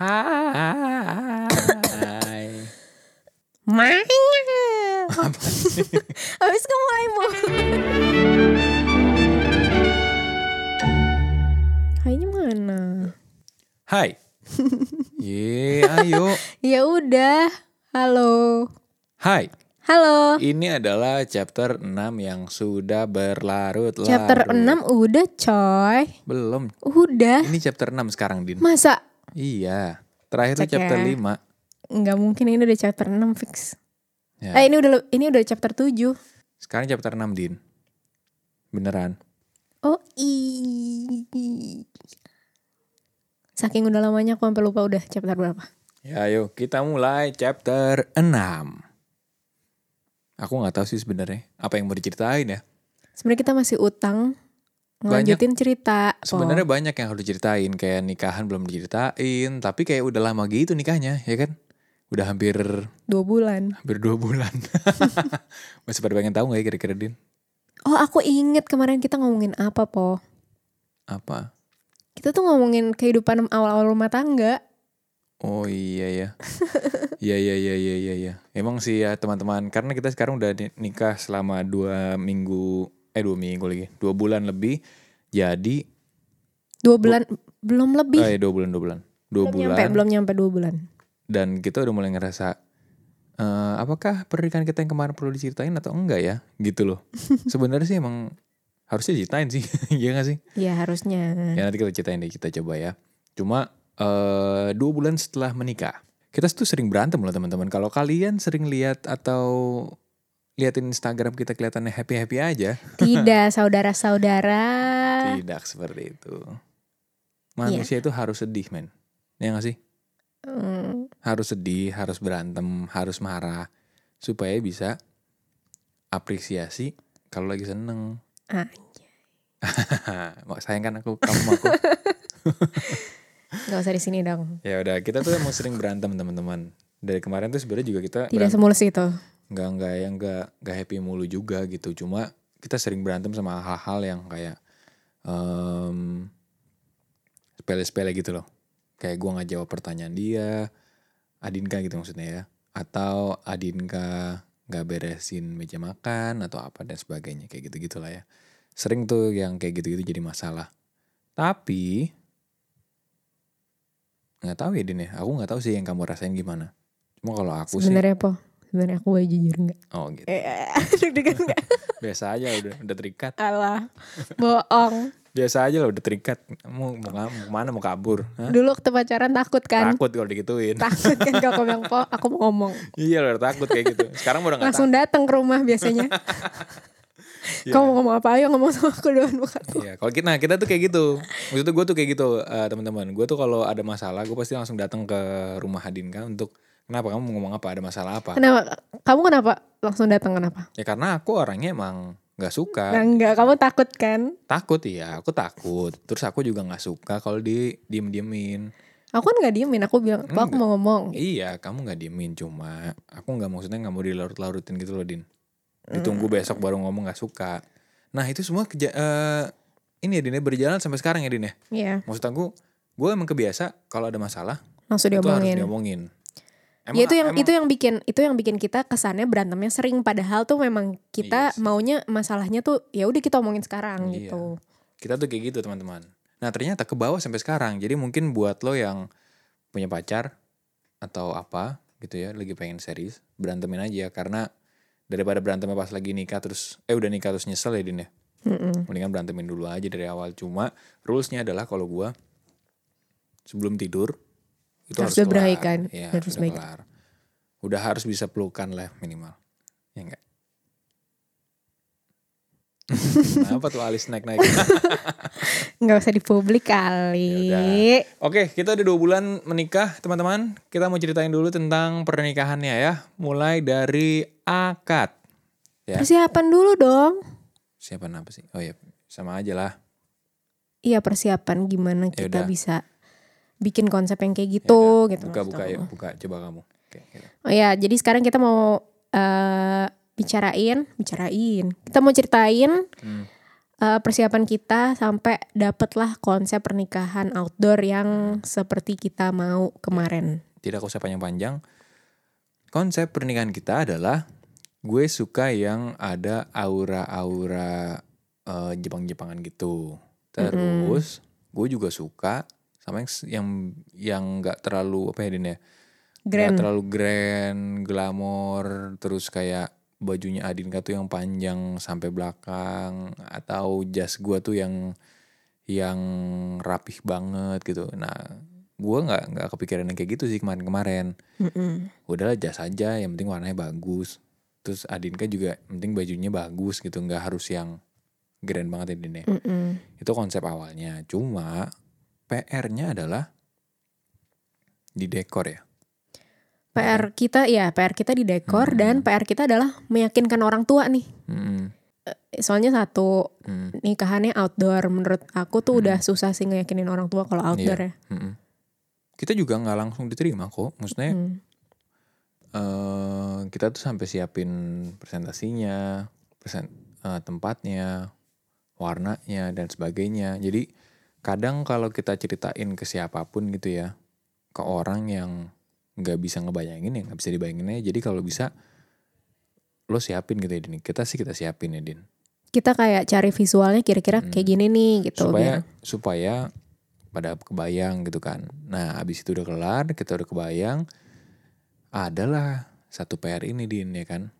Hai. Main. Habis kamu mau. Hainya mana? Hai. Ye, ayo. Ya udah. Halo. Hai. Halo. Ini adalah chapter 6 yang sudah berlarut-larut. Chapter 6 udah coy. Belum. Udah. Ini chapter 6 sekarang, Din. Masa? Iya. Terakhir Cek chapter ya. 5. Nggak mungkin ini udah chapter 6 fix. Ya. Eh ini udah ini udah chapter 7. Sekarang chapter 6, Din. Beneran. Oh i. Saking udah lamanya aku sampai lupa udah chapter berapa. Ya, ayo kita mulai chapter 6. Aku nggak tahu sih sebenarnya apa yang mau diceritain ya. Sebenarnya kita masih utang ngelanjutin cerita. Sebenarnya banyak yang harus diceritain kayak nikahan belum diceritain, tapi kayak udah lama gitu nikahnya, ya kan? Udah hampir dua bulan. hampir dua bulan. Masih pada pengen tahu nggak ya kira-kira Din? Oh aku inget kemarin kita ngomongin apa po? Apa? Kita tuh ngomongin kehidupan awal-awal rumah tangga. Oh iya ya. Iya iya iya iya iya iya. Emang sih ya teman-teman, karena kita sekarang udah ni- nikah selama dua minggu, eh dua minggu lagi, dua bulan lebih. Jadi, Dua bulan belum lebih. eh dua bulan dua bulan, dua belum bulan. nyampe belum nyampe dua bulan. dan kita udah mulai ngerasa eh apakah pernikahan kita yang kemarin perlu diceritain atau enggak ya gitu loh sebenarnya sih emang harusnya diceritain sih iya gak sih Ya harusnya. ya nanti kita ceritain deh kita coba ya cuma eh dua bulan setelah menikah kita tuh sering berantem loh teman-teman kalau kalian sering lihat atau liatin Instagram kita kelihatannya happy happy aja Tidak saudara-saudara. tidak seperti itu manusia itu harus sedih men ya gak sih Hmm, harus sedih, harus berantem, harus marah supaya bisa apresiasi kalau lagi seneng. anjay. Mak sayang kan aku kamu aku. Gak usah di sini dong. ya udah kita tuh emang sering berantem teman-teman. Dari kemarin tuh sebenarnya juga kita Tidak berantem, semulus itu. Nggak nggak yang nggak nggak happy mulu juga gitu. Cuma kita sering berantem sama hal-hal yang kayak em, sepele-sepele gitu loh. Kayak gua nggak jawab pertanyaan dia, Adinka gitu maksudnya ya. Atau Adinka nggak beresin meja makan atau apa dan sebagainya kayak gitu gitulah ya. Sering tuh yang kayak gitu-gitu jadi masalah. Tapi nggak tahu ya Din ya. Aku nggak tahu sih yang kamu rasain gimana. Cuma kalau aku sih, Sebenarnya po. Sebenarnya aku boleh jujur nggak? oh gitu. Eh, deg-degan nggak? Biasa aja udah udah terikat. Alah, bohong. Biasa aja lah udah terikat. Mau mau, mau ke mana mau kabur? Hah? Dulu waktu pacaran takut kan? Takut kalau digituin. Takut kan kalau aku bilang po, aku mau ngomong. iya udah takut kayak gitu. Sekarang udah nggak Langsung datang ke rumah biasanya. Iya. Kamu mau ngomong apa? Ayo ngomong sama aku duluan bukan. Iya, kalau kita, nah kita tuh kayak gitu. Maksudnya gue tuh kayak gitu eh, teman-teman. Gue tuh kalau ada masalah, gue pasti langsung datang ke rumah Hadinka untuk kenapa kamu mau ngomong apa? Ada masalah apa? Kenapa? Kamu kenapa langsung datang kenapa? Ya karena aku orangnya emang nggak suka. Nah, enggak, kamu takut kan? Takut iya, aku takut. Terus aku juga nggak suka kalau di diem diemin. Aku kan nggak diemin, aku bilang, "Po, aku mau ngomong." Iya, kamu nggak diemin cuma aku nggak maksudnya nggak mau dilarut-larutin gitu loh, Din. Ditunggu besok baru ngomong nggak suka. Nah itu semua keja- eh, ini ya Din ya, berjalan sampai sekarang ya Din ya. Iya, Maksud aku, gue emang kebiasa kalau ada masalah langsung itu harus diomongin. Diomongin. ya itu yang emang- itu yang bikin itu yang bikin kita kesannya berantemnya sering padahal tuh memang kita Iya sih. maunya masalahnya tuh ya udah kita omongin sekarang Iya. gitu. kita tuh kayak gitu teman-teman. Nah ternyata ke bawah sampai sekarang. Jadi mungkin buat lo yang punya pacar atau apa gitu ya, lagi pengen serius, berantemin aja karena daripada berantemnya pas lagi nikah terus eh udah nikah terus nyesel ya Din ya. Mm-mm. Mendingan berantemin dulu aja dari awal. Cuma rulesnya adalah kalau gua sebelum tidur itu Harus harus, baikan. Iya, Harus baikan. kelar. Udah harus bisa pelukan lah minimal. Ya enggak? Kenapa tuh alis naik-naik? nggak usah di publik kali. Ya Oke, kita udah dua bulan menikah, teman-teman. Kita mau ceritain dulu tentang pernikahannya ya. Mulai dari akad. Ya. Persiapan dulu dong. Siapa apa sih? Oh ya, sama aja lah. Iya persiapan gimana Ya kita bisa bikin konsep yang kayak Ya gitu udah, gitu. Buka, buka, yuk. Buka, coba kamu. Oke, gitu. Oh ya, jadi sekarang kita mau eh, bicarain, bicarain. Kita mau ceritain Hmm. eh, persiapan kita sampai dapatlah konsep pernikahan outdoor yang seperti kita mau kemarin. Tidak usah panjang-panjang. Konsep pernikahan kita adalah gue suka yang ada aura-aura eh, Jepang-Jepangan gitu. Terus gue juga suka sama yang yang yang nggak terlalu apa ya Din ya? Nggak terlalu grand, glamor, terus kayak bajunya Adinka tuh yang panjang sampai belakang atau jas gua tuh yang yang rapih banget gitu. Nah, gua nggak nggak kepikiran yang kayak gitu sih kemarin-kemarin. Udahlah jas aja, yang penting warnanya bagus. Terus Adinka juga yang penting bajunya bagus gitu, nggak harus yang grand banget ya Din ya. Itu konsep awalnya. Cuma PR-nya adalah di dekor ya. PR kita ya PR kita di dekor Hmm. dan PR kita adalah meyakinkan orang tua nih. Mm-mm. Soalnya satu Mm. nikahannya outdoor menurut aku tuh udah susah sih ngeyakinin orang tua kalau outdoor ya. Mm-mm. Kita juga nggak langsung diterima kok. Maksudnya Hmm. eh, kita tuh sampai siapin presentasinya, present eh, tempatnya, warnanya dan sebagainya. Jadi kadang kalau kita ceritain ke siapa pun gitu ya, ke orang yang nggak bisa ngebayangin ya nggak bisa dibayangin aja. Jadi kalau bisa lo siapin gitu ya Din. Kita sih kita siapin ya Din. Kita kayak cari visualnya kira-kira kayak gini nih gitu. Hmm. supaya biar- supaya pada kebayang gitu kan. Nah, abis itu udah kelar, kita udah kebayang, adalah satu PR ini din ya kan,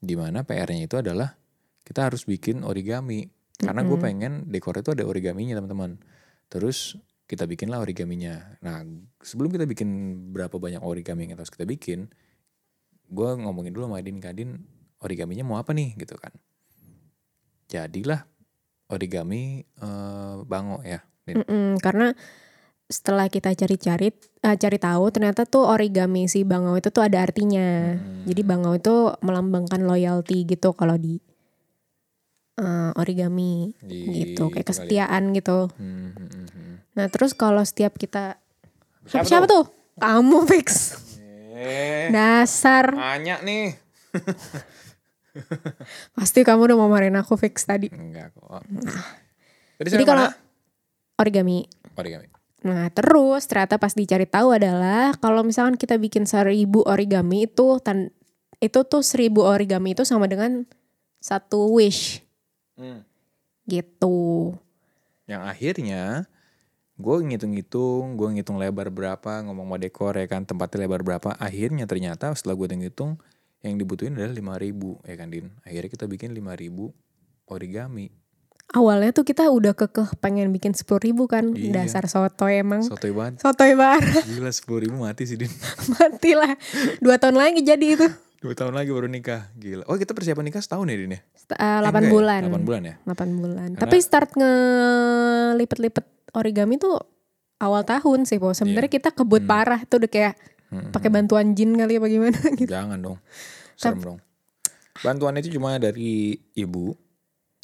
di mana PR-nya itu adalah kita harus bikin origami, karena gue Mm-mm. pengen dekor itu ada origaminya teman-teman. Terus kita bikinlah origaminya. Nah, sebelum kita bikin berapa banyak origami yang harus kita bikin, gue ngomongin dulu sama Adin, Kadin origaminya mau apa nih gitu kan. Jadilah origami eh, bango ya. Din. Mm-mm, karena setelah kita cari-cari eh, cari tahu ternyata tuh origami si bangau itu tuh ada artinya. Hmm. Jadi bangau itu melambangkan loyalty gitu kalau di eh, origami Di- gitu kayak ya. kesetiaan gitu. Hmm, hmm, hmm, hmm. Nah terus kalau setiap kita Siapa siapa, tuh? Kamu fix. Eh, Dasar. Anya nih. Pasti kamu udah mau marahin aku fix tadi. Enggak kok. Nah. Jadi sampai kalau origami. origami. Nah terus ternyata pas dicari tahu adalah kalau misalkan kita bikin seribu origami itu tan itu tuh seribu origami itu sama dengan satu wish Hmm. gitu. Yang akhirnya gue ngitung-ngitung, gue ngitung lebar berapa, ngomong mau dekor ya kan, tempatnya lebar berapa. Akhirnya ternyata setelah gue ngitung yang dibutuhin adalah 5000 ya kan Din. Akhirnya kita bikin 5000 origami. Awalnya tuh kita udah kekeh pengen bikin sepuluh ribu kan Iya. dasar soto emang. Sotoy banget. Sotoy banget Gila 10 ribu mati sih Din. mati lah. Dua tahun lagi jadi itu. Dua tahun lagi baru nikah. Gila. Oh kita persiapan nikah setahun ya Din ya? Eh, Eh, 8 enggak ya? bulan. 8 bulan ya? 8 bulan. Karena- Tapi start ngelipet-lipet origami tuh awal tahun sih, Po. Sebenarnya kita kebut Hmm. parah tuh udah kayak Hmm, pakai bantuan jin kali apa gimana gitu. Jangan dong. Serem dong. Bantuan itu cuma dari ibu,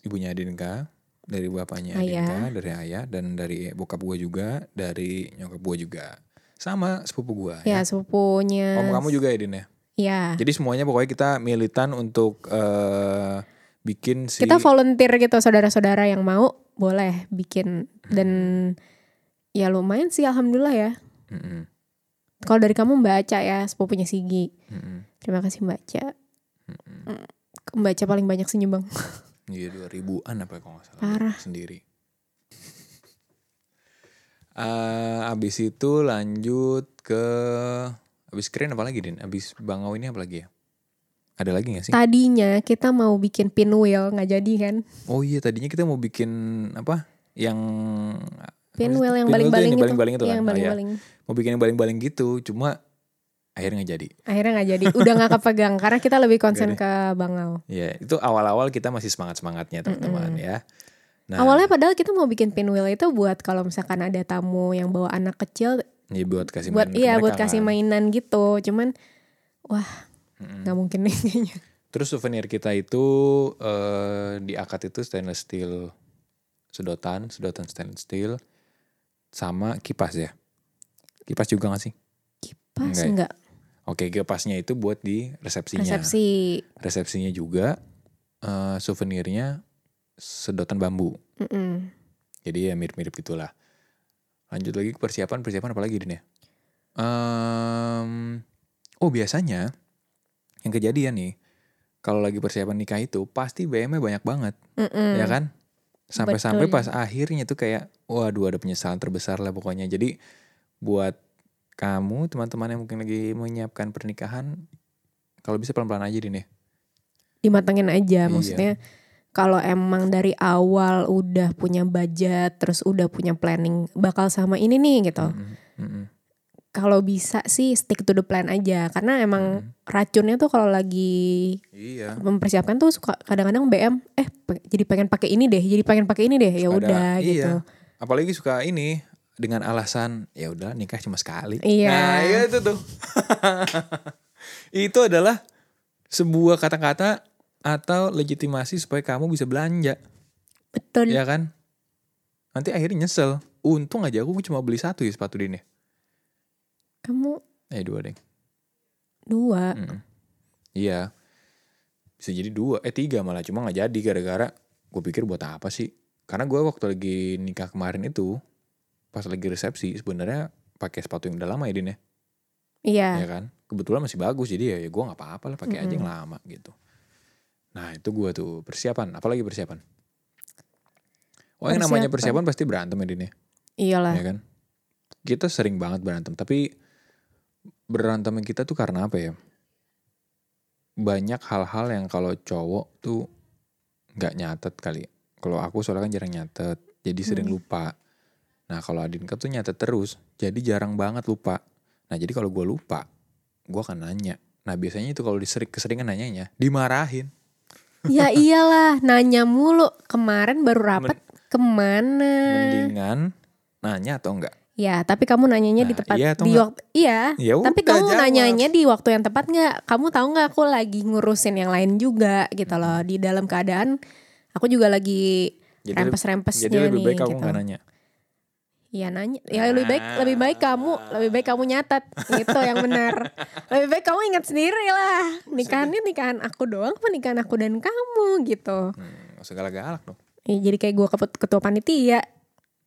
ibunya Adinka, dari bapaknya Ayah. Adinka, dari ayah, dan dari bokap gue juga, dari nyokap gue juga. Sama sepupu gue Ya, ya. sepupunya. Om kamu juga ya Din ya. Ya. Jadi semuanya pokoknya kita militan untuk eh, bikin si Kita volunteer gitu saudara-saudara yang mau boleh bikin dan ya lumayan sih alhamdulillah ya. Mm-mm, Kalau dari kamu Mbak Aca ya, sepupunya Sigi. mm-mm. Terima kasih Mbak Aca. Mbak Aca paling banyak senyumbang. Iya dua ribuan apa ya kalau nggak salah Parah. sendiri. Eh, abis itu lanjut ke abis keren apa lagi din? Abis bangau ini apa lagi ya? Ada lagi gak sih? Tadinya kita mau bikin pinwheel nggak jadi kan? Oh iya tadinya kita mau bikin apa? Yang Pinwheel yang tuh baling-baling yang itu. baling-baling itu Iya, kan? Yang Oh, iya. baling-baling. mau bikin yang baling-baling gitu, cuma akhirnya nggak jadi. Akhirnya nggak jadi. Udah nggak kepegang karena kita lebih konsen ke Bangau. Ya itu awal-awal kita masih semangat semangatnya teman-teman ya. Nah, Awalnya padahal kita mau bikin pinwheel itu buat kalau misalkan ada tamu yang bawa anak kecil ya buat kasih buat main ke iya buat kasih mainan gitu. Cuman wah nggak mungkin nih kayaknya. Terus souvenir kita itu eh, di akad itu stainless steel sedotan, sedotan stainless steel sama kipas ya. Kipas juga gak sih? Pas Enggak ya? enggak Oke, kipasnya itu buat di resepsinya. resepsi. Resepsinya juga eh, souvenirnya sedotan bambu. Mm-mm. Jadi ya mirip-mirip gitulah. Lanjut lagi ke persiapan, persiapan apa lagi Din ya? Em, oh biasanya yang kejadian nih, kalau lagi persiapan nikah itu pasti BM-nya banyak banget, Mm-mm. ya kan? Sampai-sampai pas akhirnya tuh kayak, waduh ada penyesalan terbesar lah pokoknya. Jadi buat kamu teman-teman yang mungkin lagi menyiapkan pernikahan, kalau bisa pelan-pelan aja Din ya. dimatengin aja Iya. maksudnya kalau emang dari awal udah punya budget terus udah punya planning bakal sama ini nih gitu Mm-mm, mm-mm. kalau bisa sih stick to the plan aja karena emang Mm. racunnya tuh kalau lagi Iya. mempersiapkan tuh suka kadang-kadang BM eh jadi pengen pakai ini deh jadi pengen pakai ini deh ya udah gitu Iya. Apalagi suka ini dengan alasan ya udah nikah cuma sekali. Iya. Nah, iya itu tuh. itu adalah sebuah kata-kata atau legitimasi supaya kamu bisa belanja, betul ya kan? Nanti akhirnya nyesel. Untung aja aku cuma beli satu ya sepatu ini. kamu Eh dua deh. dua Mm-mm. Iya. Bisa jadi dua, eh tiga malah cuma nggak jadi gara-gara gue pikir buat apa sih? Karena gue waktu lagi nikah kemarin itu pas lagi resepsi sebenarnya pakai sepatu yang udah lama ya Din ya, iya ya kan? Kebetulan masih bagus jadi ya, ya gue nggak apa-apa lah pakai aja yang lama gitu. Nah itu gue tuh persiapan, apalagi persiapan. Oh yang namanya Persiapan. pasti berantem ya Din ya, iyalah ya kan? Kita sering banget berantem, tapi berantemnya kita tuh karena apa ya? Banyak hal-hal yang kalau cowok tuh nggak nyatet kali. Kalau aku soalnya kan jarang nyatet, jadi sering Hmm. lupa. Nah kalau Adinka tuh nyatet terus, jadi jarang banget lupa. Nah jadi kalau gue lupa, gue akan nanya. Nah biasanya itu kalau disering keseringan nanyanya, dimarahin. Ya iyalah nanya mulu kemarin baru rapat ke mana Mendingan nanya atau enggak? Ya, tapi kamu nanyanya di Nah, tepat iya di enggak? waktu iya. Ya Tapi kamu jawab. nanyanya di waktu yang tepat nggak? Kamu tahu nggak aku lagi ngurusin yang lain juga gitu loh di dalam keadaan aku juga lagi rempes-rempesnya jadi lebih nih baik kamu gitu. nanya. Iya nanya. Ya lebih baik lebih baik kamu lebih baik kamu nyatat gitu yang benar. Lebih baik kamu ingat sendiri lah. Nikahannya nikahan aku doang apa nikahan aku dan kamu gitu. Hmm, nggak usah galak-galak dong. Ya, jadi kayak gua ketua, ketua panitia.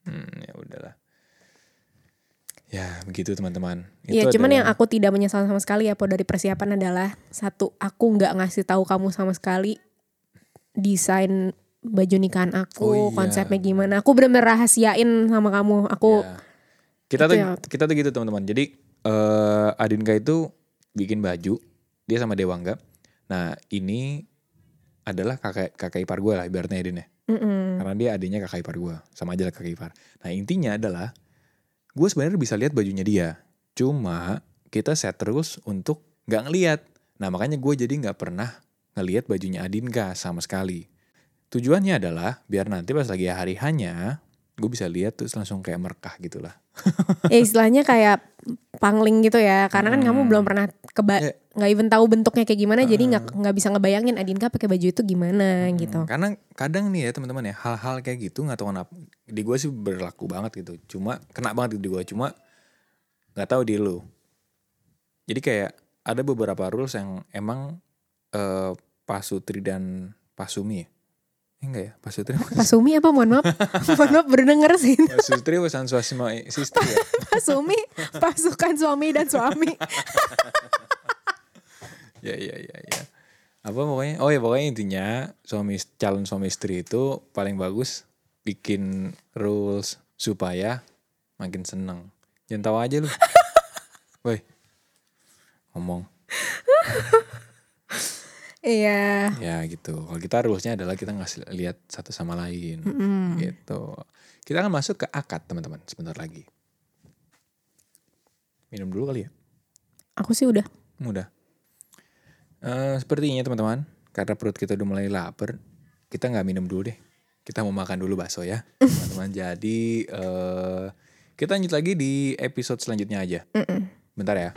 Hmm, ya udahlah. Ya begitu teman-teman. Iya, cuman yang adalah- aku tidak menyesal sama sekali ya Po dari persiapan adalah satu aku nggak ngasih tahu kamu sama sekali desain baju nikahan aku, Oh iya. konsepnya gimana. Aku bener-bener rahasiain sama kamu. Aku Ya. Kita tuh yang- kita tuh gitu teman-teman. Jadi eh Adinka itu bikin baju dia sama Dewangga. Nah ini adalah kakak kakak ipar gue lah ibaratnya Adin ya. Mm-mm. Karena dia adiknya kakak ipar gue. Sama aja lah kakak ipar. Nah intinya adalah gue sebenarnya bisa lihat bajunya dia. Cuma kita set terus untuk nggak ngelihat. Nah makanya gue jadi nggak pernah ngelihat bajunya Adinka sama sekali. Tujuannya adalah biar nanti pas lagi hari hanya gue bisa lihat terus langsung kayak merekah gitu lah. ya istilahnya kayak pangling gitu ya. Karena kan kamu Hmm. belum pernah keba Ya. nggak even tahu bentuknya kayak gimana. Jadi nggak nggak bisa ngebayangin Adinka pakai baju itu gimana gitu. Hmm, Karena kadang nih ya teman-teman ya hal-hal kayak gitu nggak tahu kenapa di gue sih berlaku banget gitu. Cuma kena banget di gue cuma nggak tahu di lu. Jadi kayak ada beberapa rules yang emang eh, Pasutri dan Pasumi ya. Enggak ya Pasutri. Pak Sumi apa mohon maaf? mohon maaf baru denger sih. Pasutri wasan swasma sistri ya. Pak Sumi pasukan suami dan suami. ya ya ya ya. Apa pokoknya? Oh ya pokoknya intinya suami calon suami istri itu paling bagus bikin rules supaya makin seneng. Jangan tahu aja lu. Woi. Ngomong. Iya. Ya gitu. Kalau kita rulesnya adalah kita ngasih lihat satu sama lain. Gitu. Kita akan masuk ke akad teman-teman sebentar lagi. Minum dulu kali ya. Aku sih udah. Mudah. Eh sepertinya teman-teman, karena perut kita udah mulai lapar, kita nggak minum dulu deh. Kita mau makan dulu bakso ya, teman-teman. Jadi eh kita lanjut lagi di episode selanjutnya aja. Mm-mm. Bentar ya.